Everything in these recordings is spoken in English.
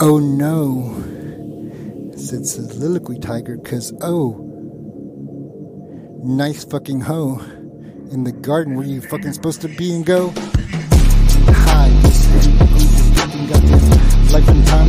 Oh no, said Soliloquy Tiger, cause oh, nice fucking hoe in the garden. Where you fucking supposed to be and go. Hi, this is life and time,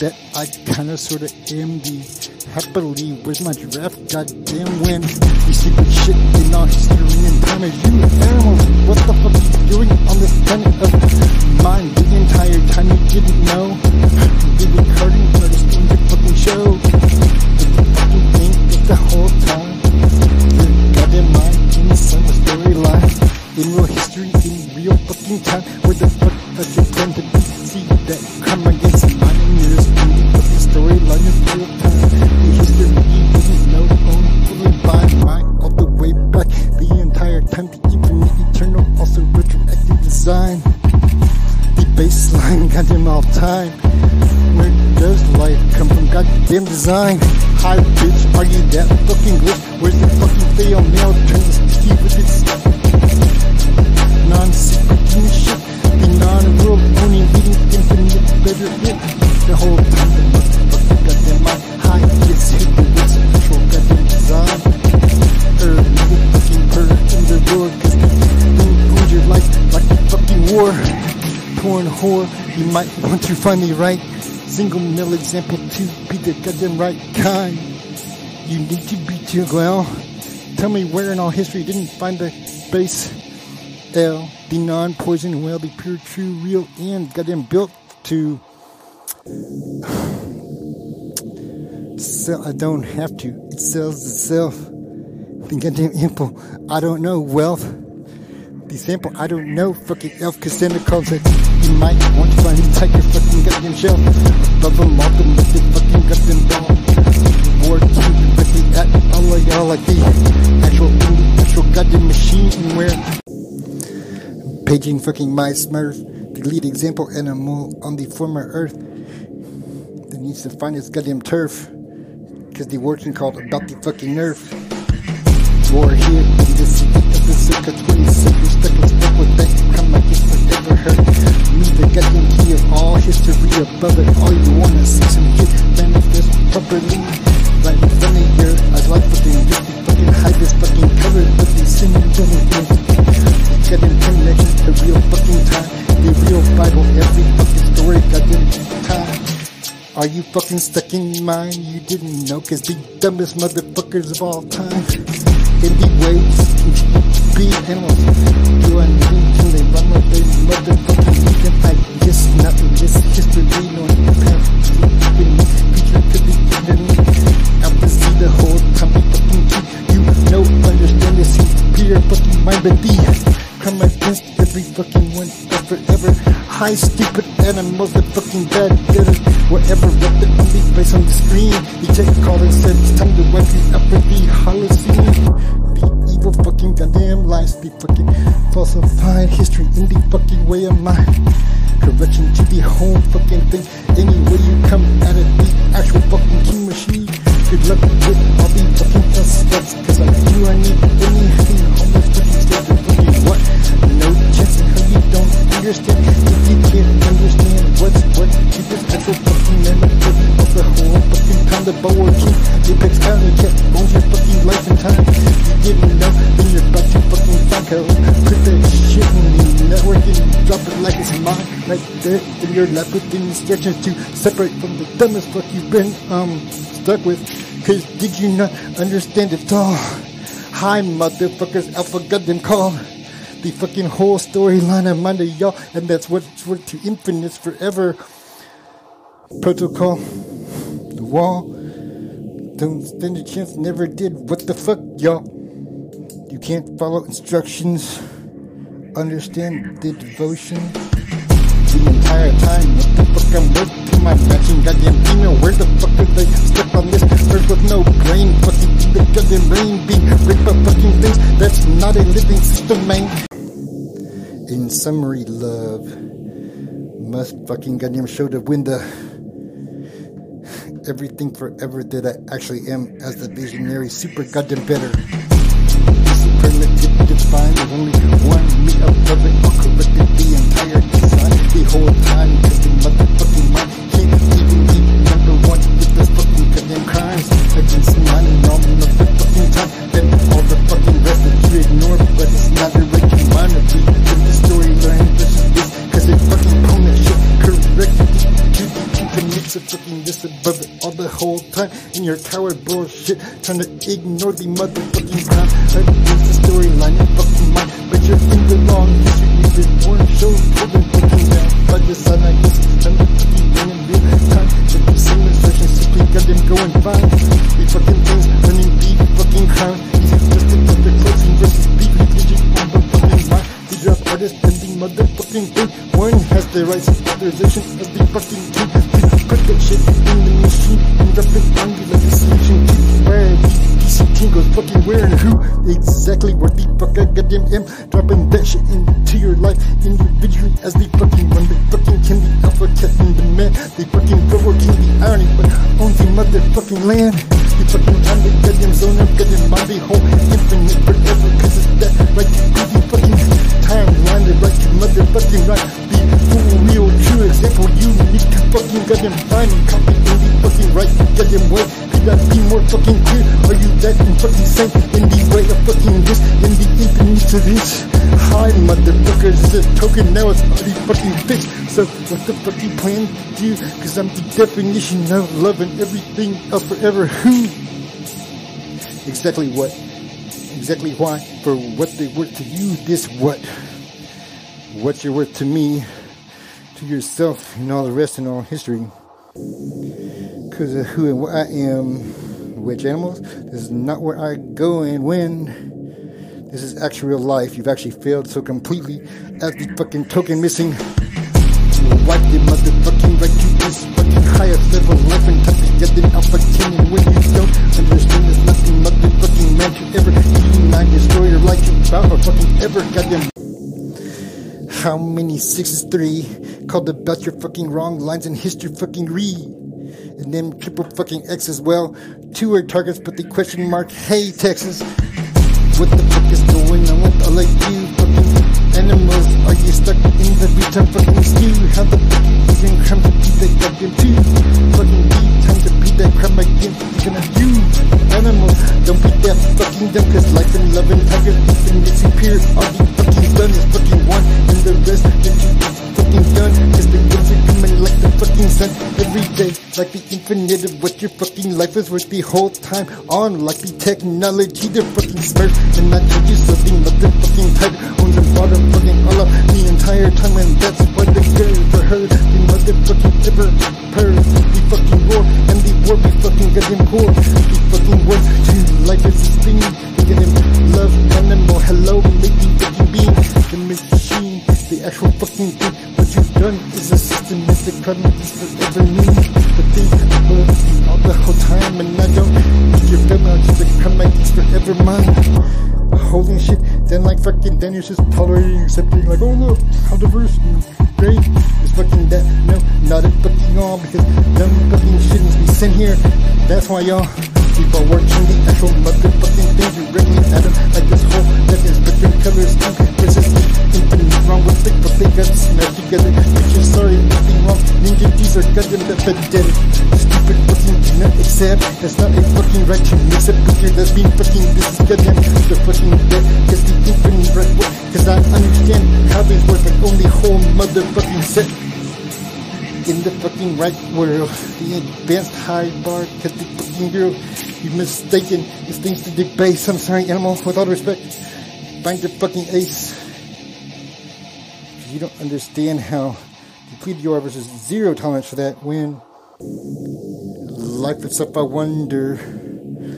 that, I kinda sorta am the happily with my giraffe. Goddamn when you stupid shit in our history and time you animals. What the fuck are you doing on this planet of mine? The entire time you didn't know. You were recording for stupid fucking show. Did you fucking think that whole time? Your mind in some storyline. In real history, in real fucking time. Where the fuck are you war. Porn whore, you might want to find the right single mill example to be the goddamn right kind. You need to be too well. Tell me where in all history didn't find the base L, the non-poison well, the pure, true, real, and goddamn built to sell. I don't have to. It sells itself. The goddamn info. I don't know wealth. The sample. I don't know fucking elf. Cause Santa calls it. You might want to find inside your fucking goddamn shelf. Above them all, the fucking goddamn ball. War two with the at all of y'all like the actual actual goddamn machine where paging fucking my smurf, the lead example animal on the former earth that needs to find its goddamn turf. Cause the working called about the fucking nerf. War here in this 26, we're stuck and stuck with that. Come like it's forever hurt. Me the goddamn key of all history above it. All you wanna see some shit manifest properly. Of your eyes, like fucking just the fucking hide this fucking cover with the single goddamn connection to real fucking time. The real Bible, every fucking story, goddamn time. Are you fucking stuck in mine? You didn't know, cause the dumbest motherfuckers of all time. In the ways, be animals. I need to they run with their motherfucking weekend? I guess not in this history, no past. Future could be ignorant. Out to see the whole time, fucking keep you know, understand this superior fucking mind, but the come against every fucking one that forever. High stupid animals that fucking bad getters. Whatever what the only face on the screen. You take a call and said it's time to wipe you up with the Holocene. The fucking goddamn lies. The fucking falsified history in the fucking way of mine. Correction to the whole fucking thing. Any way you come at it, the actual fucking king machine. Good luck with all the fucking suspects. Cause I do I need anything homeless fucking stuff fucking what? No understand. If you can't understand what's what, you just actual fucking metaphor of the whole fucking time. The Boa King, Apex County, cat owns your fucking life and time. You didn't know, then you're about to fucking out. Put that shit in the network and drop it like it's mine. Right there in your lap with the instructions to separate from the dumbest fuck you've been um stuck with. Cause did you not understand it all? Hi motherfuckers, Alpha goddamn call the fucking whole storyline of Monday, y'all, and that's what's worth to infinite forever. Protocol, the wall, don't stand a chance, never did. What the fuck, y'all? You can't follow instructions, understand the devotion. The entire time, what the fuck I'm worth to my matching goddamn email. Where the fuck are they stuck on this earth with no brain? Fucking the goddamn rain fucking things. That's not a living system, man. In summary, love must fucking goddamn show the window everything forever that I actually am as the visionary super goddamn better. Superlative the only one me above it, all corrected the entire design the whole time cause the time in your tower bullshit trying to ignore the motherfucking crime against the storyline and fucking mine but you're in the wrong. History you've been born so and fucking down by the sun I guess time to fucking win in real time the instructions simply got them going fine. The fucking things running deep fucking crown. Just another closing versus beat religion on the fucking mind the drop artist and the motherfucking thing one has the rights authorization of the fucking two put that shit in the drop it like a solution to the PC team goes fucking where and who? Exactly where the fuck I goddamn am dropping that shit into your life. Individually as the fucking one. They fucking can the alpha cat and the man. They fucking provoking the irony but on the motherfucking land. The fucking time the goddamn zone of goddamn the whole infinite forever cause it's that right. To the fucking timeline the right to motherfucking right the full real true example. You need to fucking goddamn find and copy right way could that be more fucking clear are you that in fucking same in the way of fucking this in the infinite to this hi it's a token now it's already fucking fixed so what the fuck you plan to do cause I'm the definition of love and everything else forever. Who? Exactly what? Exactly why? For what they worth to you this what? What you're worth to me to yourself and all the rest in all history because of who and what I am which animals. This is not where I go and when this is actual real life. You've actually failed so completely as the fucking token missing. Wipe the motherfucking right to this fucking highest level life and to get them alpha and when you don't understand there's nothing motherfucking man to ever unite destroy your life about or fucking ever goddamn. How many sixes three called about your fucking wrong lines in history fucking read and then triple fucking X as well. Two are targets, but the question mark, hey Texas, what the fuck is going on with all of you fucking animals? Are you stuck in the beat fucking stew? How the fuck you even come to beat that goddamn two? Fucking beat time to beat that crap again. You're gonna do animals. Don't be that fucking dumb, cause life and love and and it's superior. All you fucking done is fucking one, and the rest that you fucking the ones are coming like the fucking sun. Every day, like the infinite of what your fucking life is worth. The whole time on, like the technology, they're fucking smart and not changes of the motherfucking tiger on the bottom fucking all of the entire time, and that's why the girl for her, the motherfucking ever purr, the fucking war, and the war be fucking getting core, the fucking war life is this thing, get love, animal, hello, making fucking being, the machine, the actual fucking thing, what you've done is a system, is the crime, is forever me, but think about all the whole time, and I don't, if you're feeling just the crime, it's forever mine holding shit. Then like fucking then you're just tolerating, accepting like, oh look, how diverse and great. It's fucking that no, not at fucking all because none fucking shit to be sent here. That's why y'all people are working the actual motherfucking things you regularly at them like this whole that is different colors too. There's just infinite wrong with it, but they got smashed together. Bitches sorry, nothing wrong. Ninja these are goddamn pathetic. Stupid fucking cannot accept. That's not a fucking right to mix up with your lesbian fucking this is goddamn the fucking dead. Cause the infinite right way. Cause I understand how these work, but only whole motherfucking set in the fucking right world. The advanced high bar, cause the fucking girl, you mistaken. This thing's to debase. I'm sorry, animal, with all respect. Find your fucking ace. You don't understand how depleted you are versus zero tolerance for that when life itself I wonder.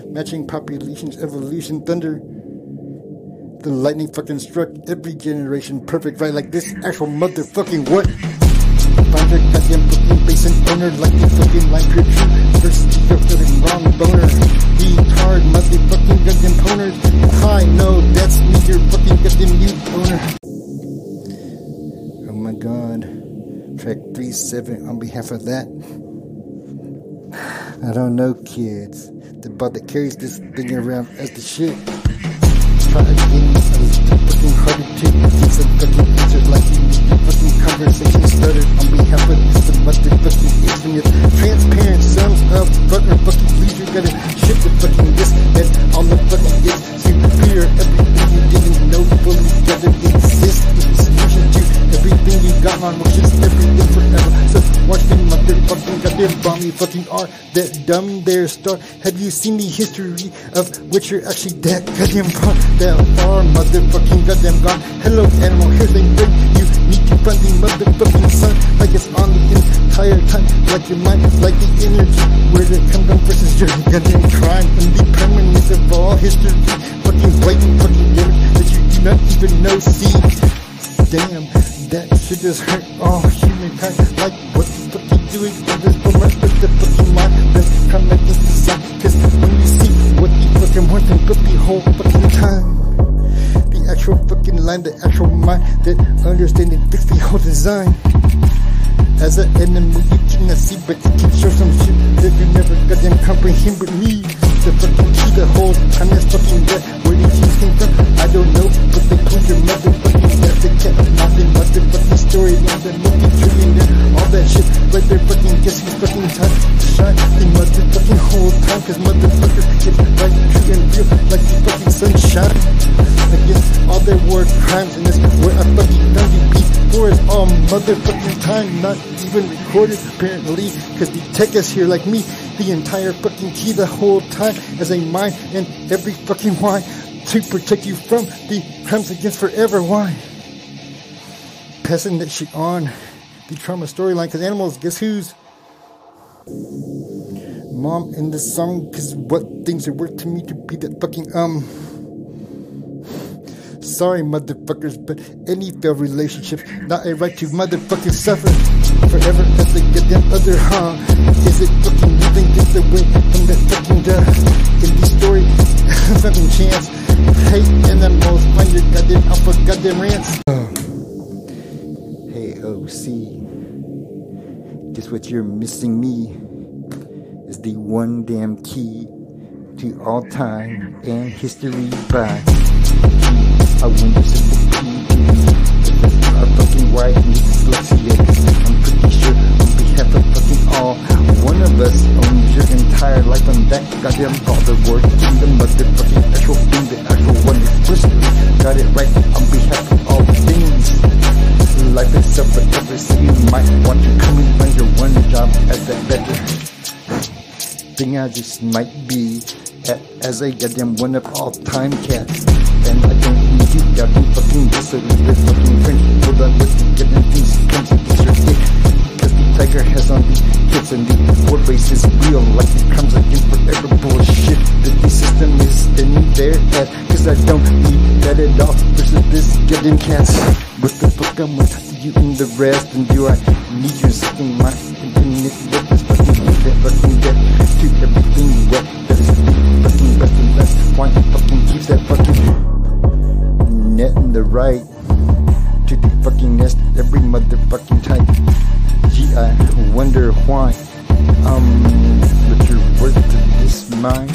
Matching populations, evolution, thunder. The lightning fucking struck every generation perfect, right? Like this actual motherfucking what? Find your fucking like fucking versus the fucking wrong boner. Motherfucking goddamn poners. Hi, no, that's me, your fucking goddamn mute owner. track 3-7 on behalf of that. I don't know, kids. The bot that carries this thing around as the shit. Try again, I was fucking harder to fucking conversation started on behalf of the motherfucking infinite. Transparent sums of fucker fucking please you gotta shit the fucking this and all the fucking is superior. Everything you didn't know fully doesn't exist. The solution to everything you got on just everything forever. So watch the motherfucking goddamn bomb you fucking are. That dumb there star. Have you seen the history of which you're actually that goddamn far? That far motherfucking goddamn gone. Hello animal, here's a ring. You need to find the motherfucking sun like it's on the entire time. Like your mind, like the energy. Where the come from versus your goddamn crime. And the permanence of all history. Fucking blatant fucking image that you do not even know. See, damn, that shit just hurt all humankind. Like, what the fuck you doing in this moment with the fucking mind? Then come against the sun. Cause when you see what you fucking want, then put the whole fucking time. The actual fucking line, the actual mind that understanding fix the whole design. As an enemy, you cannot see, but you can show some shit that you never goddamn comprehend with me. The fucking key, the whole time that's fucking there. Where did you came from? I don't know, but they put your motherfucking death. Kept nothing, motherfucking storyline, the movie trillionaire, all that shit. Right there, fucking guess who's fucking time to shine. The motherfucking whole time, cause motherfuckers get right true and real like the fucking sunshine. Against all their war crimes, and that's where I fucking done the beat for is all motherfucking time, not even recorded apparently, cause the tech is here like me, the entire fucking key the whole time as a mind and every fucking why to protect you from the crimes against forever. Why? Passing that shit on the trauma storyline, cause animals, guess who's? Mom in the song, cause what things are worth to me to be that fucking, um, Sorry, motherfuckers, but any failed relationship, not a right to motherfucking suffer forever as they get them other, huh? Is it fucking you think it's the way from that fucking duh? In the story, fucking chance. Hey, animals, find your goddamn alpha goddamn rants. Hey, oh, OC. Guess what you're missing me is the one damn key to all time and history by I want wonder simple are fucking right and dyslexia. I'm pretty sure on behalf of fucking all, one of us owns your entire life on that goddamn father word to the motherfucking actual thing, the actual one explicitly got it right on behalf of all things. Life itself forever, so you might want to come and find your one job as that better thing I just might be as a goddamn one of all time cat. And I don't need you goddamn fucking disagree with fucking French. Hold on with the goddamn things comes against your dick. Cause the tiger has on the hits and the war base is real like it comes against forever bullshit. That the system is in their head. Cause I don't need that at all. Versus this goddamn cats. What the fuck I'm with you and the rest and do I need your second mind? Infinite what is fucking that fucking get to everything wet that is fucking best and best. Why fucking keeps that fucking net in the right to the fucking nest every motherfucking time. Gee, I wonder why. Um, but you're worth to this mind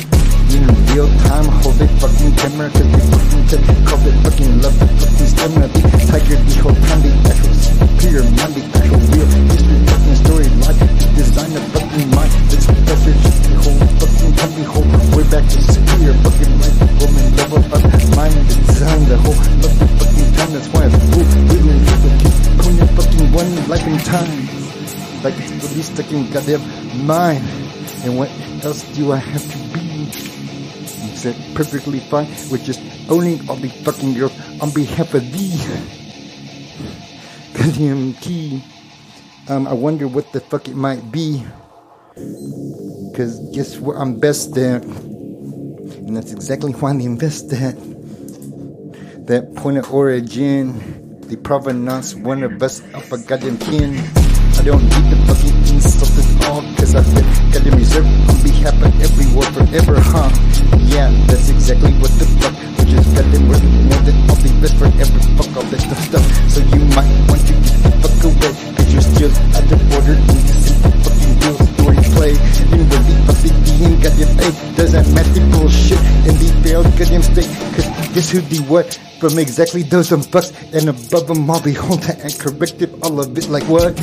in real time. Hold it fucking camera, cause they fucking tech. Call it fucking love, the fucking stamina. The tiger, the whole time, the actual superior mind, the actual real history, fucking story, life, the design of fucking mind. It's professor, the whole fucking time, the way back to superior fucking least fucking goddamn mine. And what else do I have to be? Except perfectly fine with just owning all the fucking girls on behalf of thee. Goddamn key. Um, I wonder what the fuck it might be. Cause guess what I'm best at? And that's exactly why I invest at. That point of origin, the provenance, one of us of a goddamn kin. I don't need the all Cause I've been getting reserved. I'll be happy war forever, huh? Yeah, that's exactly what the fuck Which is better more than more than all the best forever Fuck all that stuff, stuff So you might want to get the fuck away Cause you're still at the border And this is the fucking real story play And with the fucking being goddamn A Doesn't matter bullshit In the failed goddamn state Cause guess who the what from exactly those um bucks and above them all behold and corrective all of it like what?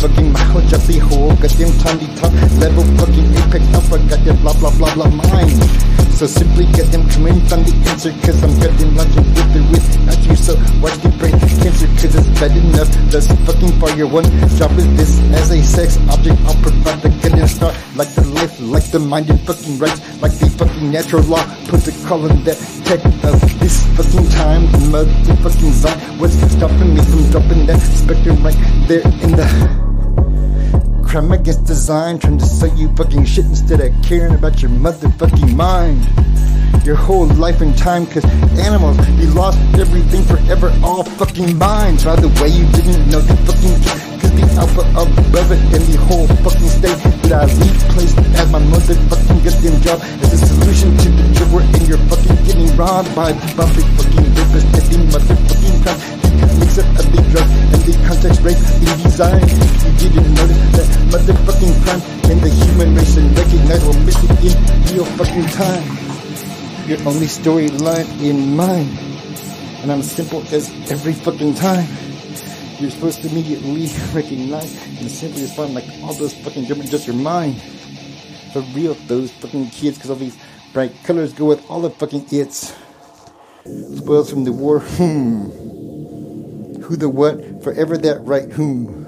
Fucking my mouth jumpy hole, goddamn tiny top level fucking apex alpha, goddamn blah blah blah blah mind. So simply get them coming from the answer Cause I'm goddamn launching with the with Not you. So watch the brain cancer? Cause it's bad enough. That's fucking for your one job is this As a sex object. I'll provide the goddamn start Like the life, like the mind and fucking rights Like the fucking natural law. Put the call in that tech of this fucking time The motherfucking zone What's stopping me from dropping that spectrum right there in the crime against design, trying to sell you fucking shit instead of caring about your motherfucking mind. Your whole life and time, cause animals, you lost everything forever, all fucking minds. By the way, you didn't know the fucking cause the alpha above it and the whole fucking state that I replaced as my motherfucking goddamn job as a solution to the trouble and you're fucking getting robbed by the bumpy fucking rapist and the motherfucking crime up of the drug and the context rape in design. You didn't notice that motherfucking crime in the human race and recognize we're missing in real fucking time. Your only storyline in mind. And I'm simple as every fucking time. You're supposed to immediately recognize and simply respond like all those fucking government just your mind. For real, those fucking kids, because all these bright colors go with all the fucking its. Spoils from the war, hmm. Who the what? Forever that right whom.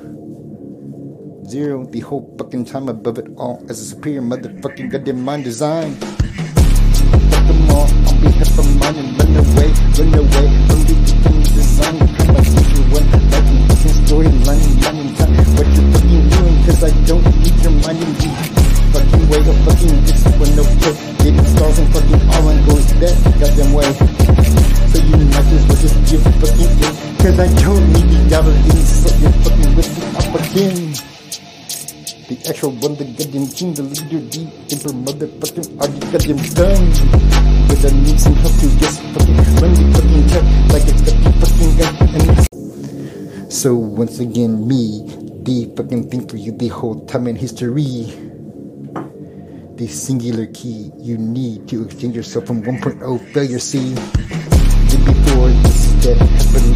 Zero, the whole fucking time above it all as a superior motherfucking goddamn mind design. Fuck them all on behalf of mine and run away, run away from the fucking design. Come on, see you one, like a fucking storyline, line in time. What you fucking doing? Cause I don't need your mind in me. Fucking way of fucking this no play. Getting stars and fucking all and goes that goddamn way. So you might as well just give fucking in. Cause I don't need the so you're fucking with upper king. The actual one, the goddamn king, the leader, the emperor, motherfucking, are you goddamn done? I need some help to just fucking run the fucking check like fucking gun and So once again, me, the fucking thing for you the whole time in history. The singular key you need to exchange yourself from 1.0 failure? Than before this that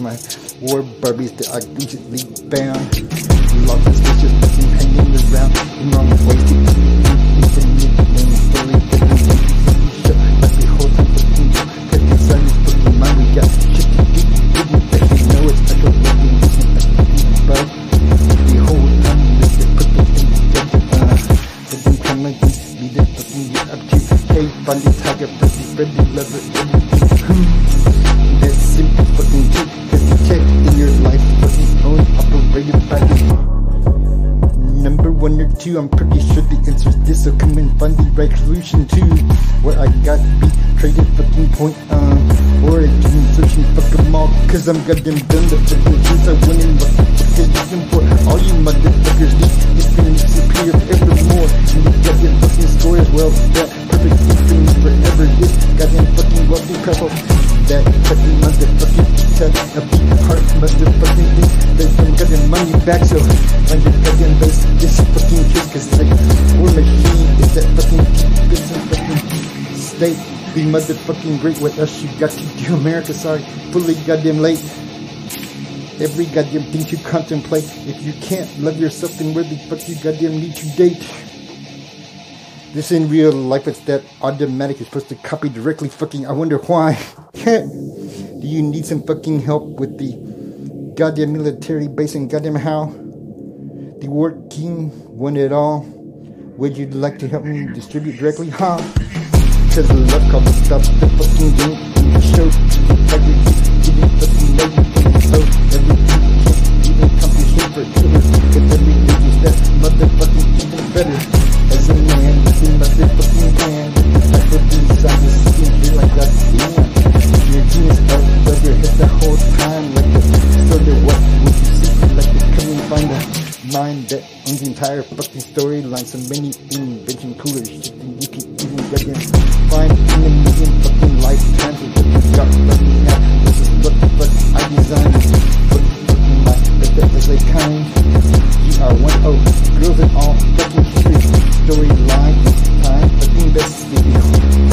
my war Barbies that I recently found. Lots of stitches hanging around wrong ways point origin searching fuck them. Cause I'm goddamn done. The fucking things I win Motherfucking great with us. You got to do America, sorry. Fully goddamn late. Every goddamn thing you contemplate. If you can't love yourself, then where the fuck you goddamn need to date? This in real life, it's that automatic. You're supposed to copy directly. Fucking, I wonder why. Do you need some fucking help with the goddamn military base and goddamn how? the Ward King won it all. Would you like to help me distribute directly? Huh? Cause the love called to stop the fucking game the show. Fucking. Cause every that better. As a man, motherfucking. The that. Damn. Your genius out of the whole time. Like the the? Like the coming find the mind that owns the entire fucking storyline. So many invention cooler shit than you can goddamn find in million fucking lifetimes. With what you got now. This the I designed. What fucking my that is a kind. GR10 girls in all fucking streets. Storyline time fucking best. The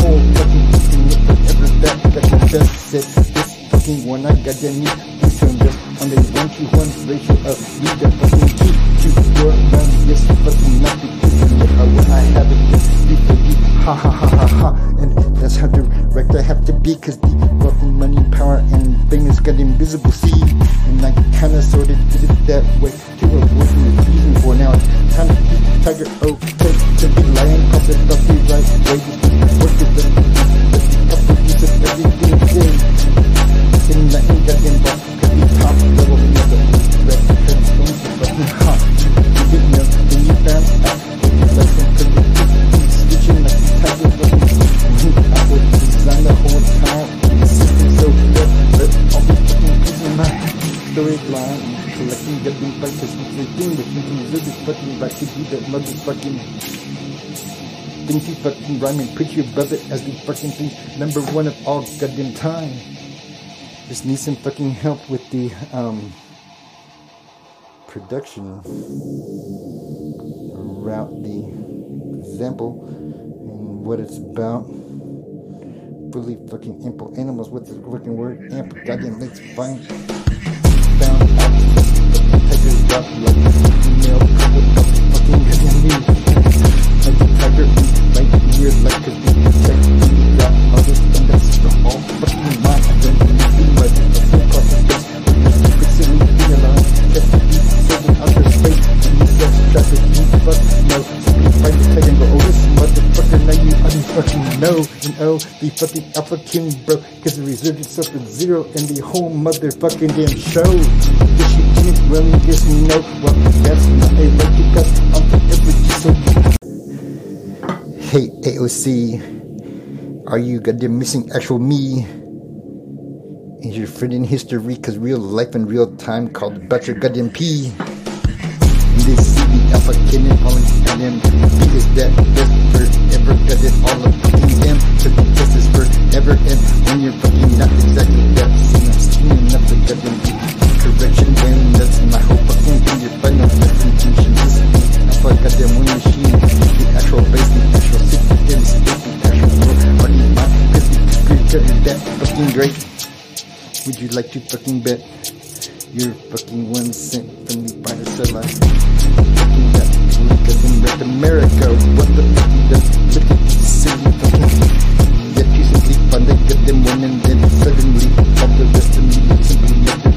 whole fucking fucking whatever that fucking best said. This fucking one I got you need. You turn just on the one to one ratio of you the fucking key to your run. Yes, fucking nothing. When I have it, for you. Ha ha ha ha ha. And that's how direct I have to be. Cause the wealth and money, power, and famous got invisible see. And I kinda sorta did it that way to avoid the reason for now. It's time to keep Tiger okay to be off the stuffy right way. Work with them. Couple piece of everything day. Storyline. Collecting the thing that you can live is fucking back to be that motherfucking thing to fucking rhyme and put you above it as the fucking thing number one of all goddamn time. Just need some fucking help with the um production route the example and what it's about. Fully fucking ample animals. What's the fucking word? Ample. Goddamn, let's find. Know. And oh, the fucking alpha king bro. Cause the resurgence up at zero and the whole motherfucking damn show. Really just know, well that's not a right because I'm so Hey AOC, are you goddamn missing actual me? Is your friend in history cause real life in real time called your goddamn pee? This city alpha B is that best it all of fucking the is forever and when you're fucking not exactly that I'm the goddamn beat correction when that's my whole fucking thing you're fighting off representation this is the alpha goddamn one machine the actual the actual city the state the actual world already my 50 degree that fucking great would you like to fucking bet your fucking one cent from the buy or sell life? Fucking got look at them red America. What the fuck you done? Look at this silly fucking. Yet you simply find they get them one and then suddenly all the rest of me simply let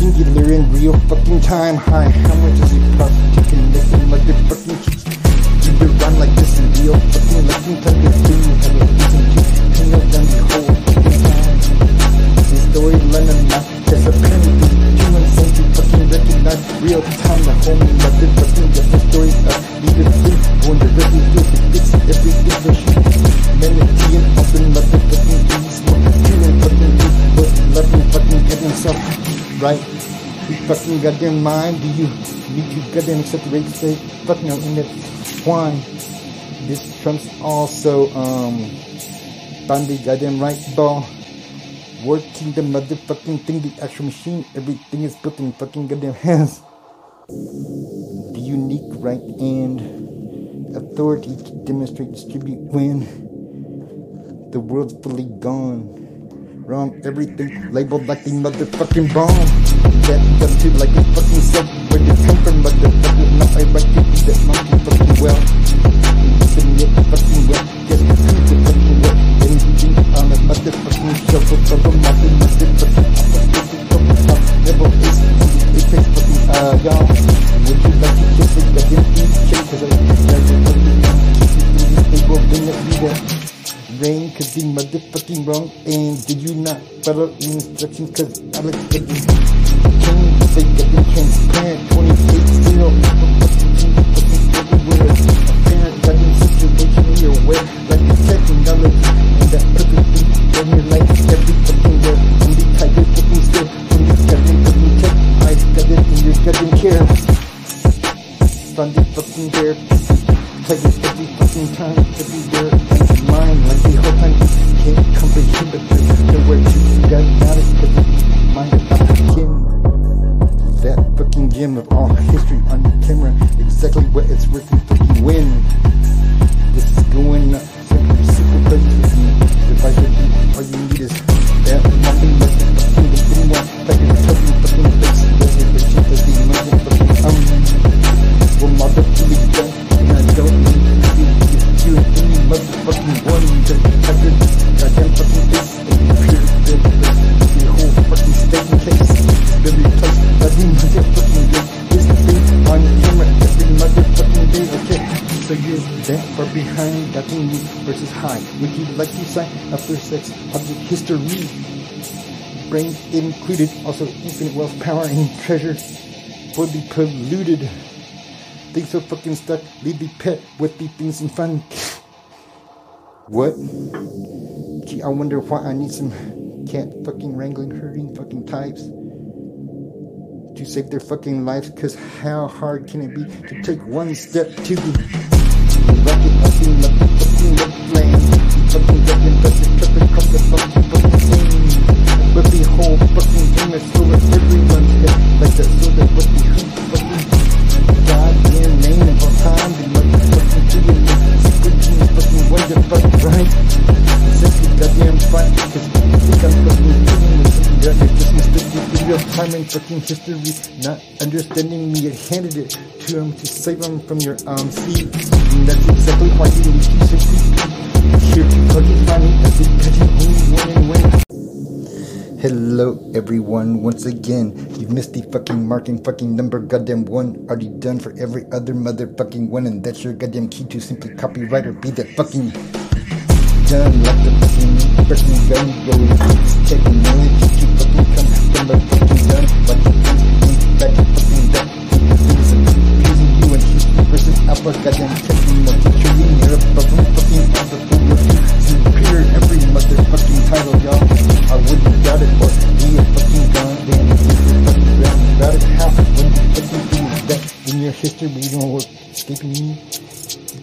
singular in real fucking time. Hi, how much is it cost to connect them cheeks? You do run like this in real fucking like you type of thing. Have a reason to hang out down the fucking time. The story London not just a penny. Two insane to fucking recognize real time. The whole motherfucking just the story of neither thing. Going directly to the fix everything for shit. Melody right. You fucking goddamn mind. Do you need to goddamn accept the rate say fuck no in that one. This trumps also um Bundy goddamn right ball working the motherfucking thing, the actual machine, everything is built in fucking goddamn hands. The unique right and authority to demonstrate, distribute when the world's fully gone. Wrong, everything labeled like the motherfucking bomb. That them too like a fucking self. Where you come from, motherfucker? Not I to do that monkey fucking well. Submit fucking well. The truth the fucking well. You think on a motherfucking shuffle from a mother motherfucking motherfucking it fucking uh. Would you like to it? Goddamn, please check 'cause I got you fucking keep you in this stable. Bring fucking wrong? Did you infinite wealth, power, and treasure would be polluted. Things so fucking stuck, leave the pet with the things and fun. What? Gee, I wonder why I need some cat fucking wrangling, herding fucking types to save their fucking lives. Cause how hard can it be to take one step to the rocket fucking flame? Fucking fucking fucking fucking fucking fucking thing is full of everyone's head. Like that so that what the who fucking goddamn name of all time. The motherfucking freaking secret genius fucking wonder fuck right. Essentially goddamn fine. Cause I think I'm fucking kidding with something that you just mistook me for real time in fucking history. Not understanding me, it handed it to him to save him from your um seat. And that's exactly why you need to simply here fucking find me as the catching only one and win. Hello everyone, once again, you've missed the fucking mark and fucking number goddamn one. Already done for every other motherfucking one and that's your goddamn key to simply copyright or be that fucking done. Like the fucking person gun yo technology to fucking come from the fucking gun. Like the in back fucking things using you and history versus alpha goddamn doubt it. Or be a fucking goddamn fucking ground about it. You fucking do that in your history you don't work escaping me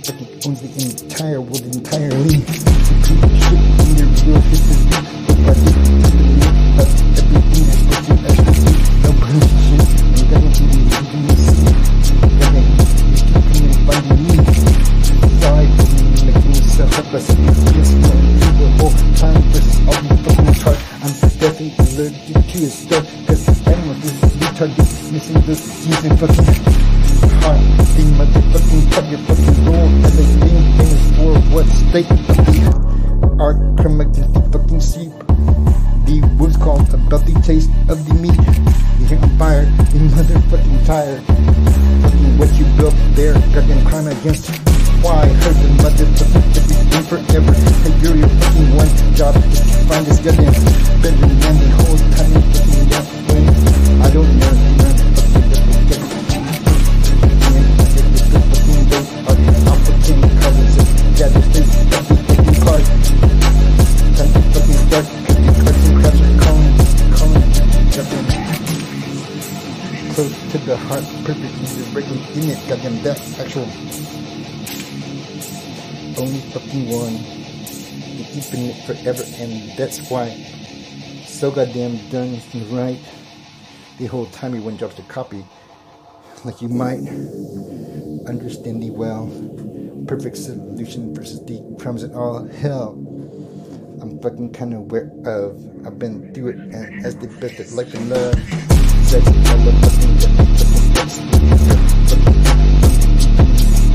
fucking owns the entire world entirely. Real history. But. You you for dismissing this season fucking heart. The motherfucking cut your fucking rule and they being famous for what state of the art chromatic fucking sheep. The what's called about the taste of the meat. You hear I'm fired, you motherfucking tired. Fucking what you built there, goddamn crime against. The it forever, and that's why so goddamn done right the whole time he went drops the copy like you might understand the well. Perfect solution versus the problems and all hell. I'm fucking kind of aware of. I've been through it and as the best at life and love.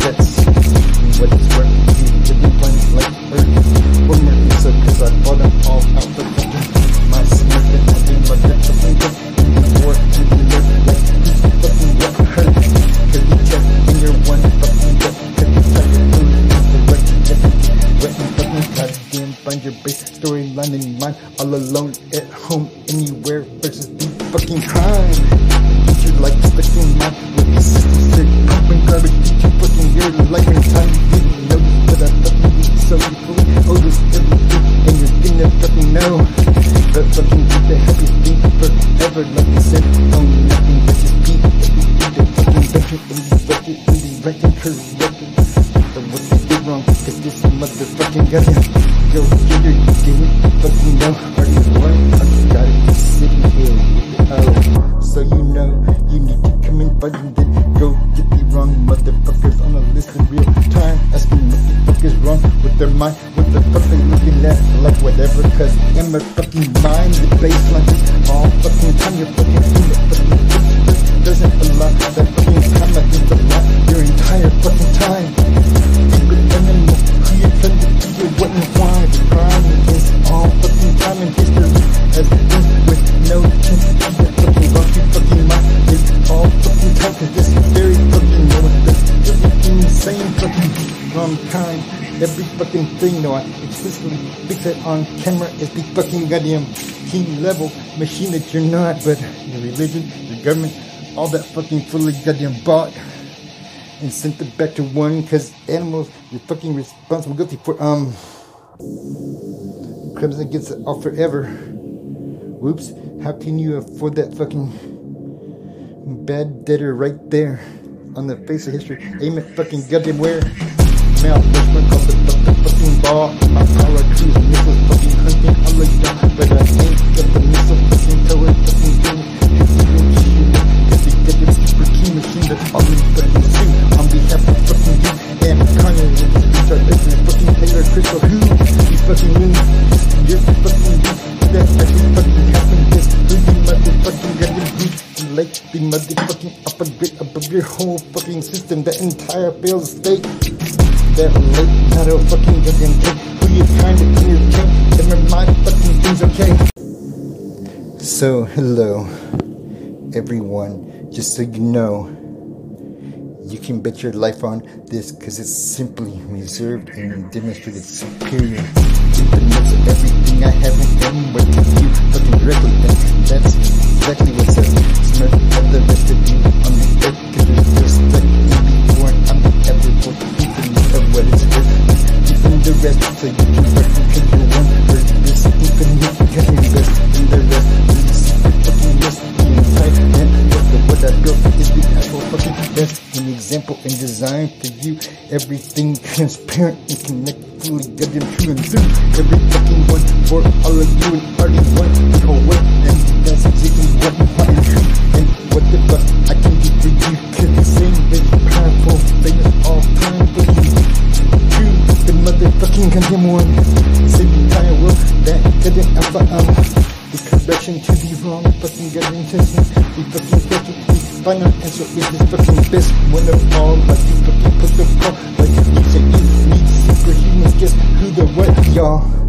That's what it's worth. Living planet like Earth. One more piece of the my stomach and my death to of before to the left like who's fucking hurt. Cause you check in your one fucking death. Cause you tell your food is the to everything. Wet and fucking goddamn find your base story fucking line in mind, all alone at home, anywhere versus the fucking crime. Would you like stuck in mind with these systems that pumping garbage into fucking your life in time? You didn't know that I fucking so you fully owe this gonna fucking know. But fucking be the happiest thing forever, like I said, oh nothing but just be everything that fucking better in the budget, in the right and correct. But what they did wrong, cause this motherfucking goddamn Go get her, you didn't fucking know. Already won, I just got it just sitting here Oh, so you know You need to come and and then Go get the wrong motherfuckers on the list in real time. Asking what the fuck is wrong with their mind What the fuck looking at Like whatever, cause in my fucking mind The baseline is all fucking time You're fucking in the fucking doesn't allow that fucking time I think thing, no, I explicitly fix it on camera. Is the fucking goddamn team level machine that you're not, but your religion, your government, all that fucking fully goddamn bought and sent it back to one because animals you're fucking responsible. Guilty for um Crimson gets it all forever. Whoops, how can you afford that fucking bad debtor right there on the face of history? Aim it fucking goddamn where? Mount ball. My power cruise missile fucking hunting all the down, but I ain't got the missile fucking tower fucking this key machine all we fucking see on behalf of fucking you and Kanye which are listening fucking Taylor Crystal who you fucking win you're fucking you that actually fucking happened this you motherfucking your beat like the motherfucking upgrade above your whole fucking system that entire failed state not a fucking goddamn thing who you never mind fucking things okay so hello everyone. Just so you know, you can bet your life on this because it's simply reserved and demonstrated superior. Everything I haven't done with you. Fucking directly. And that's exactly what says. Smart of the rest of you. On the earth because there's like in before and I'm the everyone what it's worth. Even the rest so you can replicate your one. This infinite can invest in the rest. This secret fucking list the entire and what I built is the actual fucking best an example and design for you. Everything transparent and connected, fully goddamn true and through. Every fucking one for all of you and already one the whole way. And that's exactly what I'm to. And what the fuck I can do for you. Cause the same is powerful, famous all time for. True, goddamn one. Save the entire world, that goddamn alpha um the correction to the wrong fucking good intention. The fucking question, the final answer is this fucking best one of all. Like you fucking put the call, like you say you need superhumans. Guess who the what, y'all?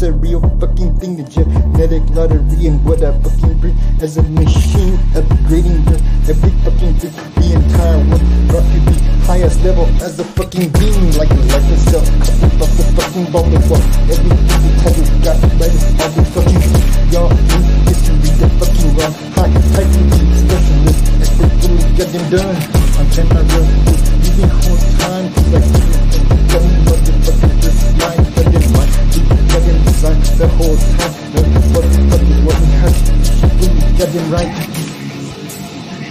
That's a real fucking thing, the genetic lottery and what I fucking bring. As a machine upgrading your every fucking thing, the entire world brought to the highest level as a fucking being, like a life itself, couple of the fucking ball of what everything the title got right all the fucking y'all in history the fucking wrong high typing specialist expert fully got them done. On camera real using whole time like the whole time what the fuck is what we fully got them right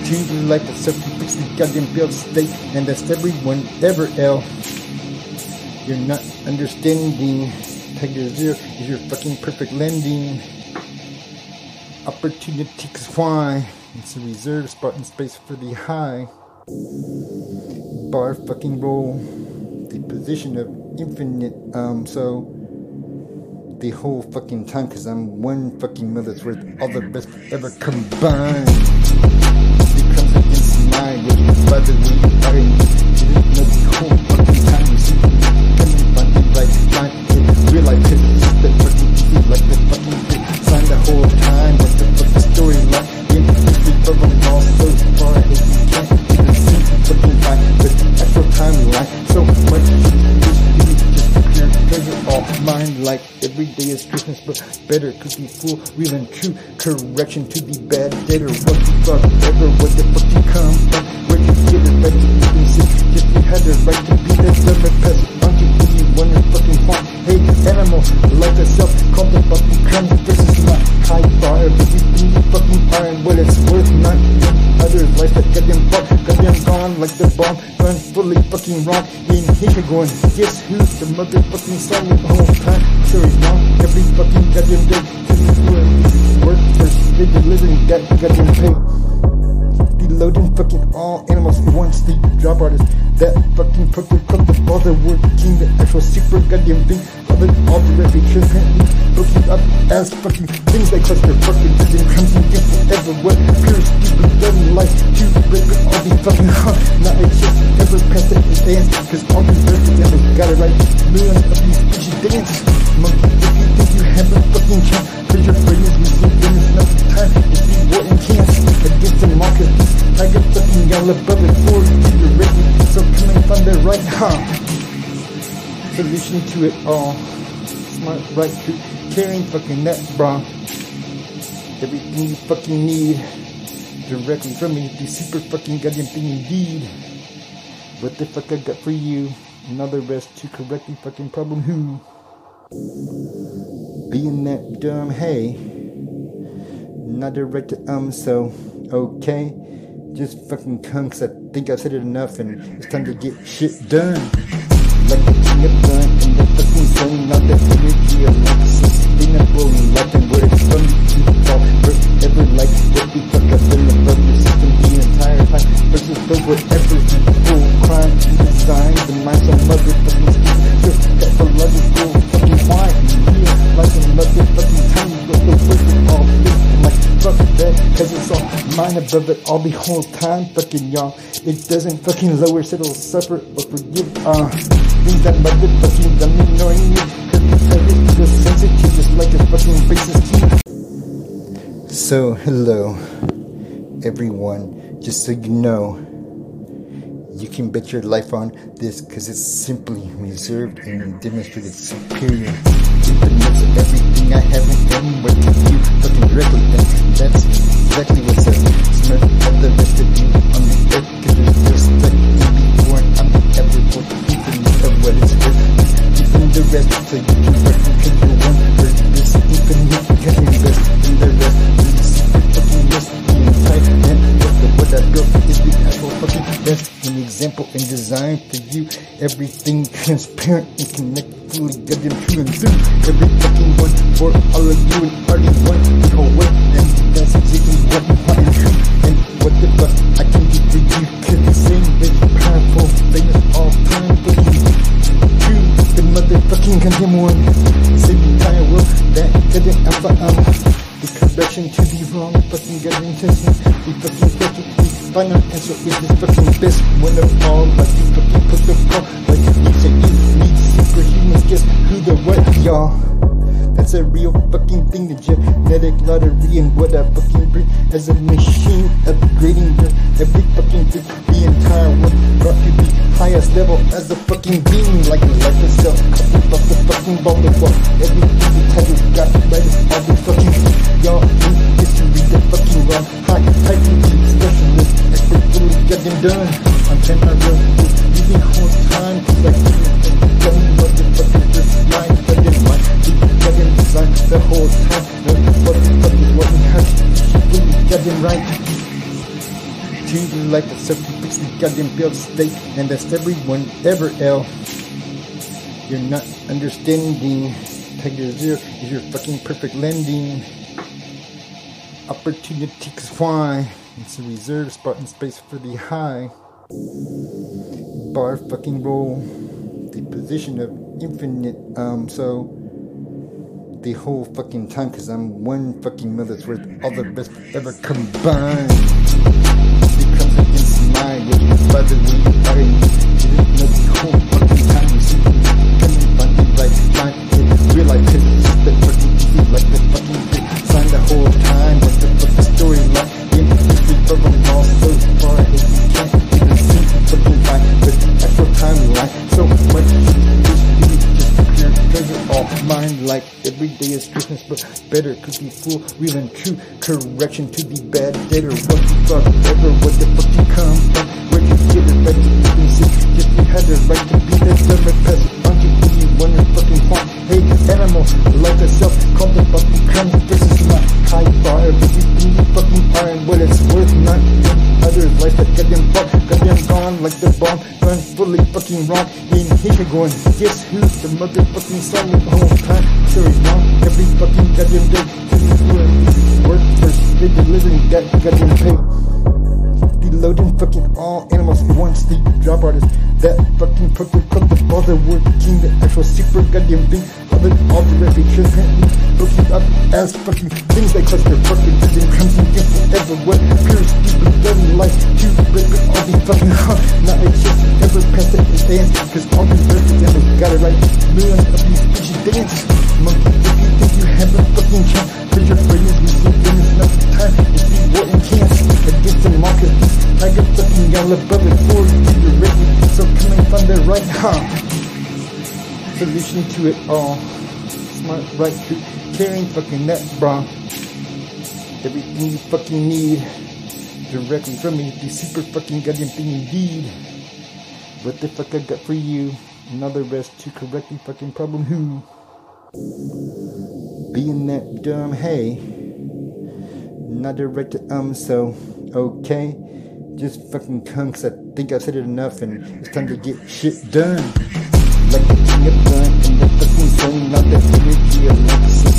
to the life of self-fix the goddamn build state and that's everyone ever L you're not understanding Tiger Zero is your fucking perfect landing opportunity cause why it's a reserve spot in space for the high bar fucking roll the position of infinite um so the whole fucking time because I'm one fucking mother's worth all the best ever combined. Becomes against my way like every day is Christmas but better. Cause we full, real and true. Correction to the bad better. What the fuck ever, what the fuck you come from? Where you get it right to even sit? Just you had the right to be that dumber pest. Aren't you really wonder fucking fun? Hey, animal, like yourself, call the fucking crime. This is not high fire, but you you fucking iron. What it's worth, not others. Like that goddamn fuck, goddamn gone, like the bomb. Run fully fucking wrong. In here going, guess who's the motherfucking son the whole time? Sure, wrong every fucking goddamn day. Work first, they delivering that goddamn pay. Loading fucking all animals in one sleep drop artist that fucking fucking cut the ball working the actual super goddamn thing it all directly transparently looking up as fucking things that cluster fucking vision crimson gift forever what pure stupid dumb life. Break with all these fucking huh not a shit ever past that dance cause all these verses never got it right. Millions of these bitches dance monkey if you think you have a fucking chance cause your brain is missing it's not time. See what and can't against the market I got fucking yellow it for you ready so coming from the right huh solution to it all. Smart right to caring fucking that bro. everything you fucking need directly from me. The super fucking goddamn thing indeed. What the fuck I got for you? Another rest to correct the fucking problem. Who? Being that dumb hey. Not direct um so okay. Just fucking cause I think I've said it enough and it's time to get shit done. Like a gun in the fucking zone, not the energy of like sustainable life and where it's from to fall forever like what we fuck up in the brother system the entire time versus the whatever full crime and design the mind some motherfucking just that for logical fucking why yeah like a motherfucking time but all this cause it's all mine above it all the whole time fucking y'all it doesn't fucking lower so it'll suffer or forgive uh things that motherfucking dumb ignoring teeth so hello everyone. Just so you know you can bet your life on this because it's simply reserved and demonstrated superior. Everything I haven't done with you. fucking directly and that's exactly what's up smart of the rest of you on the earth cause there's respect in before I'm the ever for infinite of what it's worth even the rest so you can fucking control one word this can invest in the rest in the entire and I built is the actual fucking best an example and design for you. Everything transparent and connected fully goddamn true and through every fucking one for all of you and already one the whole and that's exactly what you want and true and what the fuck I can do for you. Cause the same rich powerful famous all time for you. True the motherfucking goddamn one the entire world. That goddamn alpha um the correction to be wrong fucking goddamn testing the fucking fucking the final answer is this fucking best one of all like you fucking put the call like you say you need superhumans guess who the what y'all that's a real fucking thing, the genetic lottery and what I fucking bring. As a machine upgrading your every fucking thing, the entire world brought to the highest level as a fucking being, like life itself, couple of the fucking ball the wall, everything the title got right is all the fucking y'all need to read the fucking wrong, high, high, specialist, expert, fully goddamn done, I'm trying to real, using whole time, like, don't motherfucking the whole time. What the fuck, is what we have? Really goddamn right. Treat it like a fix the goddamn build state, and that's everyone ever L. You're not understanding. Tiger Zero is your fucking perfect landing. Opportunity why? It's a reserved spot in space for the high. Bar fucking roll. The position of infinite, um, so the whole fucking time because I'm one fucking mother's worth all the best ever combined. Becomes against my the the fucking time? See the cause it's like the fucking the whole time the but but the actual timeline like every day is Christmas but better could be full, real and true. Correction to the bad debtor. What the fuck ever, what the fuck you come from? Where you get it, right to be sick? Just you had the right to be the dumber pass it on to you, wonder fucking fun. Hey, animal, like yourself, call the fucking crime. This is my high bar, everything you fucking and what it's worth, not others' life that goddamn fuck, goddamn gone like the bomb, gone fully fucking wrong. In here going, guess who's the motherfucking song the whole time? Story wrong, every fucking goddamn day. This is doing work first, delivering that goddamn pay. Deloading fucking all animals once, the drop artist. That fucking purple cut the bother working the actual super goddamn thing. The all the reputation looking up as fucking things that cluster fucking vision crimson forever what pure stupid bloody life to break with all the fucking huh. Not chance ever past that dance cause all these representatives got it right. Millions of these bitches dance. Monkey, have a fucking chance, cause your brain is missing, then it's not time to what you can't against the market. Tiger fucking yell above it for you, ready. So coming from the right, huh? Solution to it all. Smart, right, true, caring, fucking that, bro. Everything you fucking need directly from me. The super fucking goddamn thing indeed. What the fuck I got for you? Another rest to correct the fucking problem. Who? Being that dumb, hey. Not direct to um, so okay. Just fucking come, I think I've said it enough and it's time to get shit done. Like the king of and the fucking not the energy of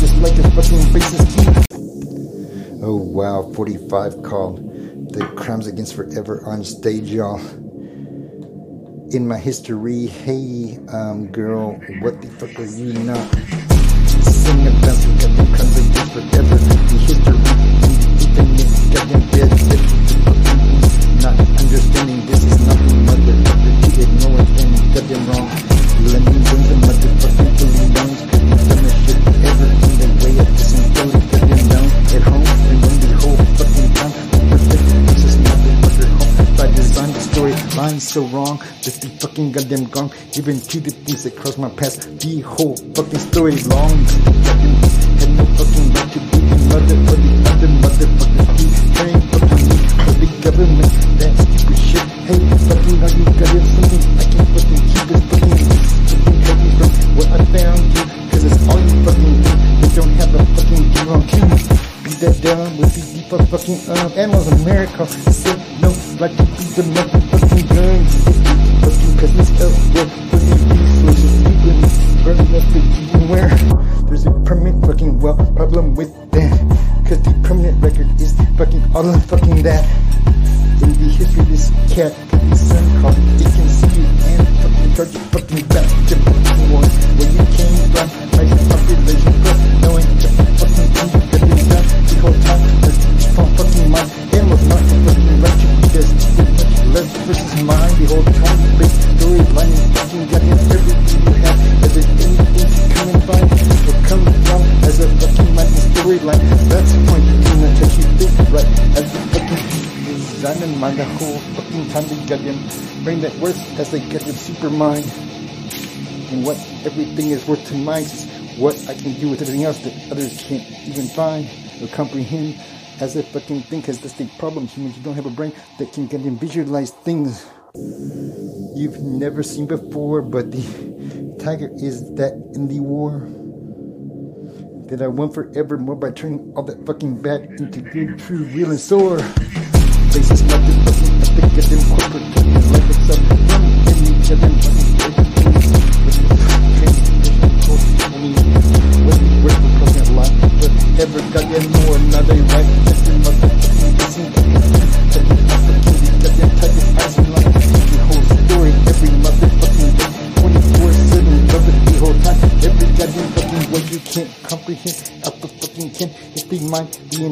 like fucking Oh wow, 45 called the Crimes Against Forever on stage, y'all. In my history, hey, um, girl, what the fuck are you not? Sing about the Crimes Against Forever, history. Let me bring the motherfucking so wrong, just the fucking goddamn gone. Even to the things that cross my past, the whole fucking story long. Fucking had no fucking right to be the mother for the other motherfuckers. Keep praying fucking me for the government. That stupid shit. Hey, fucking are you goddamn something? I can fucking keep this fucking fucking heavy from what I found you. Cause it's all you fucking do. You don't have a fucking game on cue. Beat that down with the deeper fucking um animals America. Say no, like to be the motherfucking gun. Mind. And what everything is worth to mine is what I can do with everything else that others can't even find or comprehend. As a fucking thing because that's the problem humans you don't have a brain that can goddamn visualize things you've never seen before. But the tiger is that in the war that I won forevermore by turning all that fucking bad into good, true, real, and sore. Faces the fucking epic of them corporate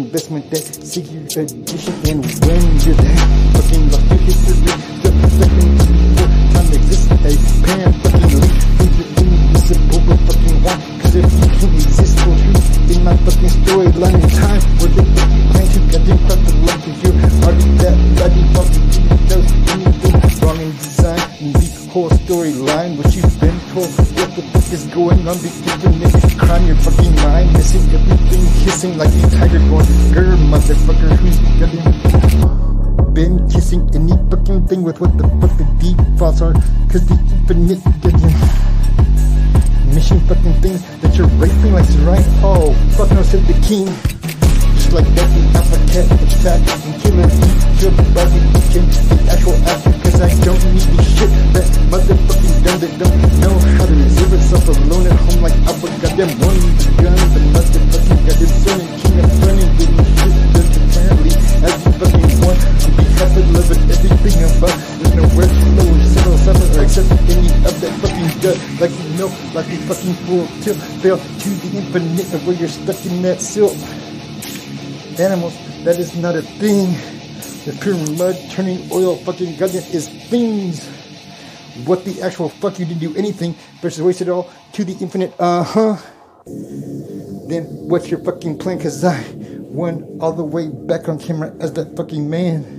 investment that your addition. And when you're there, fucking your history. The second time exists, a pan fucking leap into invisible but fucking one. Cause if you can't exist for truth in my fucking storyline in time, where the fucking plan to goddamn cross the line, cause you're already that bloody fucking knows anything wrong in design. And the whole storyline, what you've been told, what the fuck is going on, the infinite crime, your fucking mind, missing everything, kissing like the tiger going, grr, motherfucker, who's goddamn been kissing any fucking thing with what the fuck the defaults are, cause the infinite goddamn mission fucking things that you're raping like right. Oh, fuck no, said the king. Just like that, the alpha cat attack and killing your body, the actual act. Cause I don't need the shit that motherfucking gun that don't know how to reserve itself alone at home like I alpha goddamn one gun. The motherfucking goddamn son and king of and getting shit done apparently as the fucking one. Behalf of love and everything about, there's nowhere to go or settle, suffer or accept any of that fucking gut. Like you know, like a fucking full tilt, fail to the infinite of where you're stuck in that silk. Animals, that is not a thing. The pure mud turning oil fucking goddamn is things. What the actual fuck you didn't do anything versus waste it all to the infinite, uh huh. Then what's your fucking plan? Cause I won all the way back on camera as that fucking man.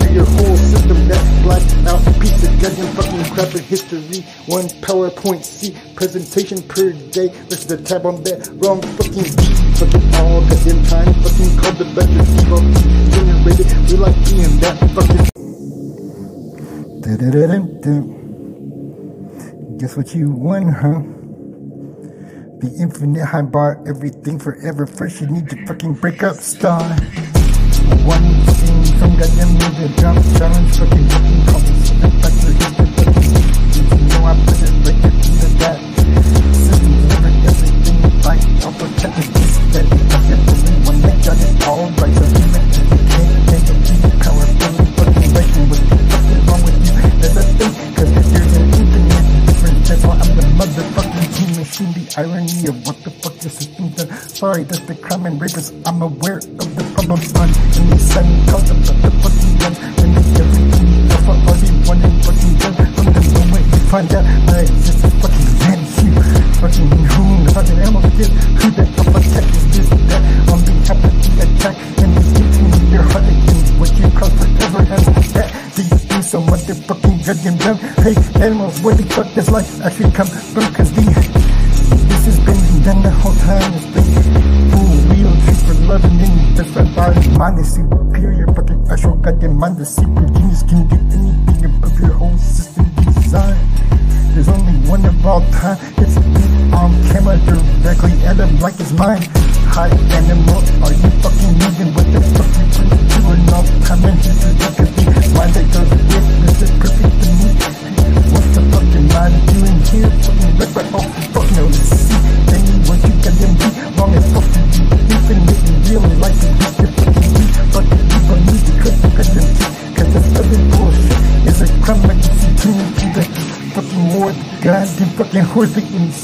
your whole system, that black out piece of fucking crap in history. One PowerPoint C presentation per day versus the tab on that wrong fucking beat. Fucking all goddamn time, fucking called the better people generated. We like being that fucking. Guess what you won, huh? The infinite high bar, everything forever fresh. You need to fucking break up, star. One goddamn music, drop challenge, fucking fucking composition, factor, history, fucking. You know I put it right there into that. System delivered everything right. I'll protect it, this, that, that, that, one that got it all right. So make it, can't, can't compete, power, feeling, fucking breaking with the fucking wrong with you. There's a thing, cause there's an infinite difference. That's why I'm the motherfucking team machine. The irony of what the fuck your system. Sorry, that's the crime and rapist. I'm aware of the problem on in the sun. Where the fuck does life actually come from?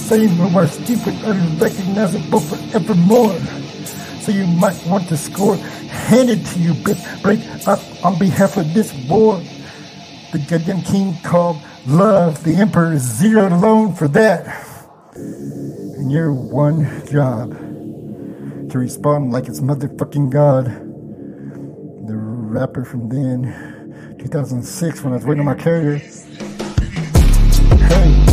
Horrific insane rumor stupid unrecognizable forevermore. So you might want to score. handed to you, bitch. Break up on behalf of this war. The goddamn king called love. The emperor is zero alone for that. And your one job to respond like it's motherfucking God. The rapper from then, 2006, when I was waiting on my carrier. Hey,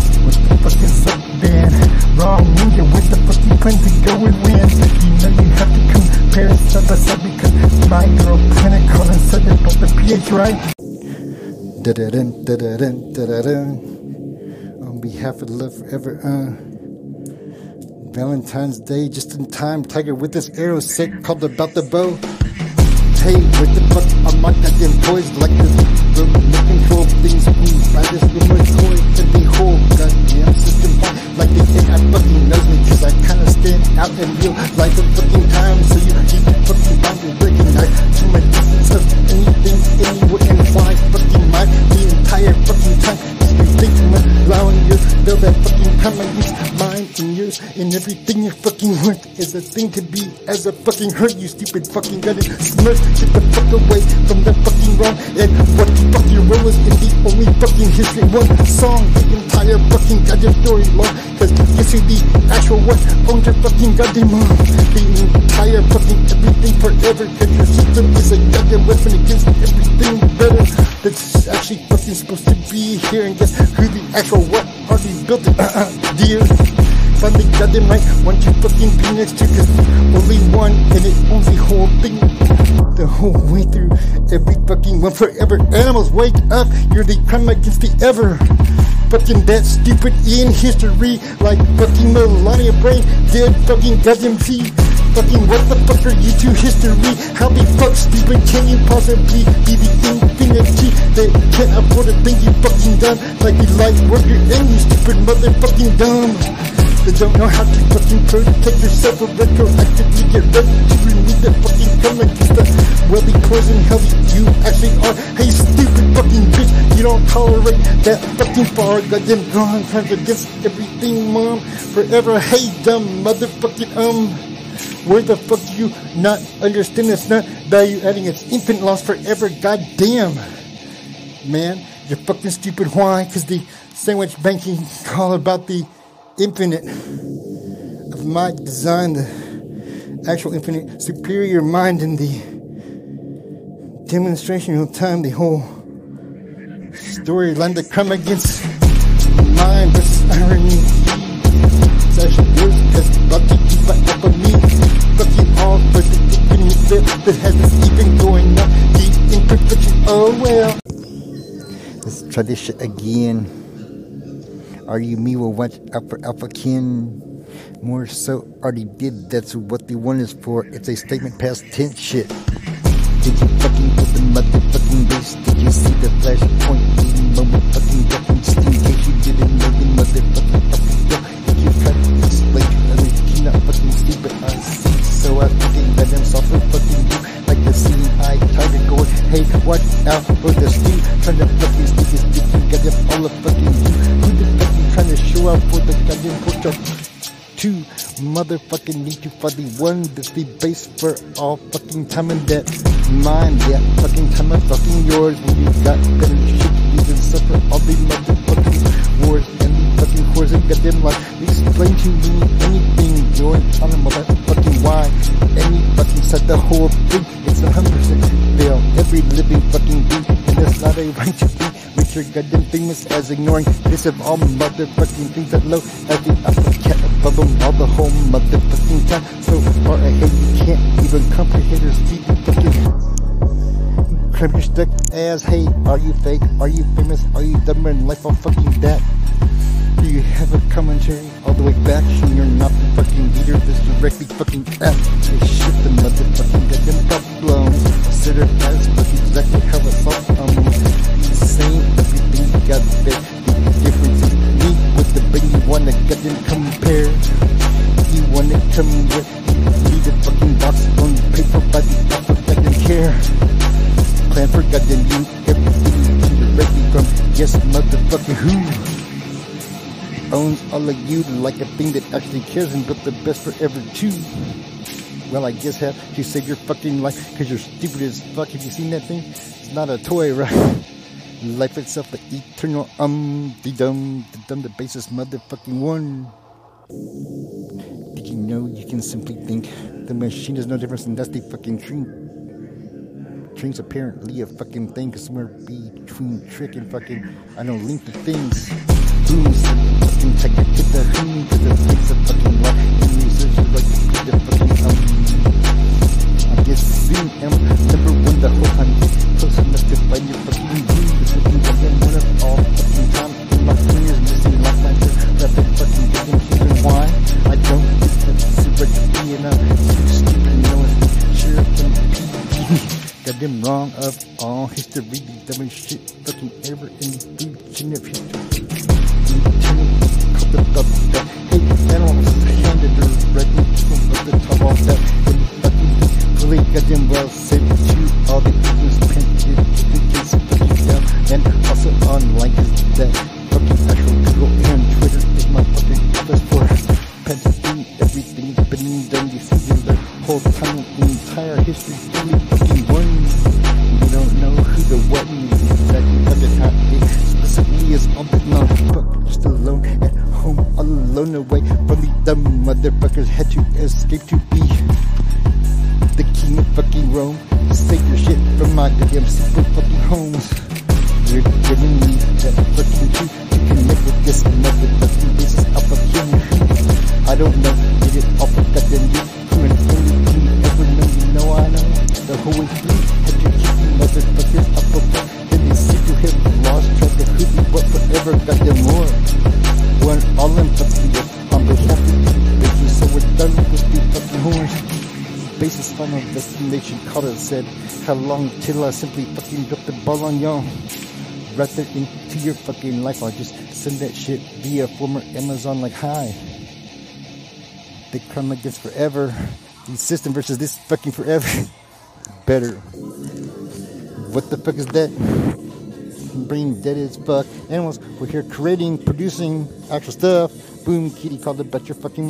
Dan? Wrong ninja, with the fuck you plan to go and win? You know you have to compare side by side because my girl planet calling said about the pH, right? Da-da-dun, da-da-dun, da-da-dun. On behalf of Love Forever, uh, Valentine's Day, just in time, Tiger with this arrow set called About the Bow. hey, what the fuck are my goddamn toys like this? Remote control things, ooh, by this remote toy to be whole they think I fucking me, cause I kinda stand out in real life and fucking time. So you keep fucking bound to recognize to my distance of anything, anywhere, and why fucking my the entire fucking time. Just be thinking, allowing you, build that fucking I use mine and yours and everything you're fucking worth is a thing to be as a fucking hurt, you stupid fucking gun smirk. Get the fuck away from the fucking wrong and what the fuck your role is in the only fucking history. One song, the entire fucking goddamn story long. Cause guess who the actual one owns your fucking goddamn mom? The entire fucking everything forever. Cause your system is a goddamn weapon against everything better. That's actually fucking supposed to be here. And guess who the actual what already built it? Uh-uh, dear finally got them right. Want you fucking be next to cause only one and it owns the whole thing. The whole way through every fucking one forever. Animals wake up, you're the crime against the ever. Fucking that stupid in history, like fucking Melania Brain, dead fucking goddamn. Fucking what the fuck are you to history? How the fuck stupid can you possibly be the infinity that can't afford a thing you fucking done? Like the light worker and you stupid motherfucking dumb that don't know how to fucking protect yourself or retroactively. Get ready to remove that fucking come against the wealthy poison healthy you actually are. Hey stupid fucking bitch, you don't tolerate that fucking far. Goddamn gone times against everything mom. Forever. Hey dumb motherfucking um. Where the fuck do you not understand? It's not value adding. It's infant loss forever. Goddamn. Man you're fucking stupid. Why? Because the sandwich banking call about the infinite of my design, the actual infinite superior mind in the demonstration of time, the whole storyline that come against mind versus irony. Actually worse because lucky you but up on me. Fuck you all for the infinite bit that has this even going up. The imperfection, oh well. Let's try this shit again. Are you me watch out for alpha kin? More so already did, that's what the one is for. It's a statement past tense shit. Did you fucking put the motherfucking base? Did you see the flashpoint leading moment fucking reference? Just in case you didn't know the motherfucking fucking go. If you try to explain others, you're not fucking stupid. I see, so I fucking let them suffer fucking you. Like the scene Try to go, hey, watch out for the stew. Trying to fucking stick his dick, them all the fucking you. Who the trying to show up for the goddamn porch of two motherfucking need to the one that's the base for all fucking time and that mine yeah fucking time and fucking yours. When you got better shit you can suffer all the motherfucking wars and the fucking whores and goddamn life explain to me anything you're on a motherfucking why. Any fucking side the whole thing not a righteous beat your goddamn famous as ignoring this of all motherfucking things that low as the upper cat above them all the whole motherfucking time. So far ahead you can't even comprehend or speak fucking cramp your stuck as hey, are you fake? Are you famous? Are you dumber in life? I'm fucking that. Do you have a commentary all the way back? And you're not the fucking leader, this directly fucking at Hey shit the motherfucking goddamn problems. Consider as fucking exactly how it's all um same everything you got. The difference me with the you wanna get them compare. You wanna come with need a fucking box on paper by the alpha fucking care. Plan for goddamn you everything you directly from yes motherfucker who owns all of you like a thing that actually cares and built the best forever too. Well, I guess have to save your fucking life because you're stupid as fuck. Have you seen that thing? It's not a toy, right? Life itself, the eternal um, the dumb, the dumb, the basis motherfucking one. Did you know you can simply think the machine is no different than the fucking train? Train's apparently a fucking thing, cause somewhere between trick and fucking, I don't link the things. Fucking check it the who, a fucking and researchers like the fucking um. Yes, seen him. Never win the whole hunt. So selected by your fucking dream. You said you fucking win of all fucking time. My fingers missing left like this. That big fucking game keeping why? I don't get that cigarette being up. You stupid knowing. Sure, I'm Goddamn wrong of all history. The dumbest shit fucking ever in the region of history. Cut the fuck. Hey, animals. Handed directly the top of that. Goddamn well said you all the long till I simply fucking drop the ball on y'all. Wrap it into your fucking life. I'll just send that shit via former Amazon like hi. They crime like this forever. The system versus this fucking forever. Better. What the fuck is that? Brain dead as fuck. Animals, we're here creating, producing actual stuff. Boom, kitty called it, but your fucking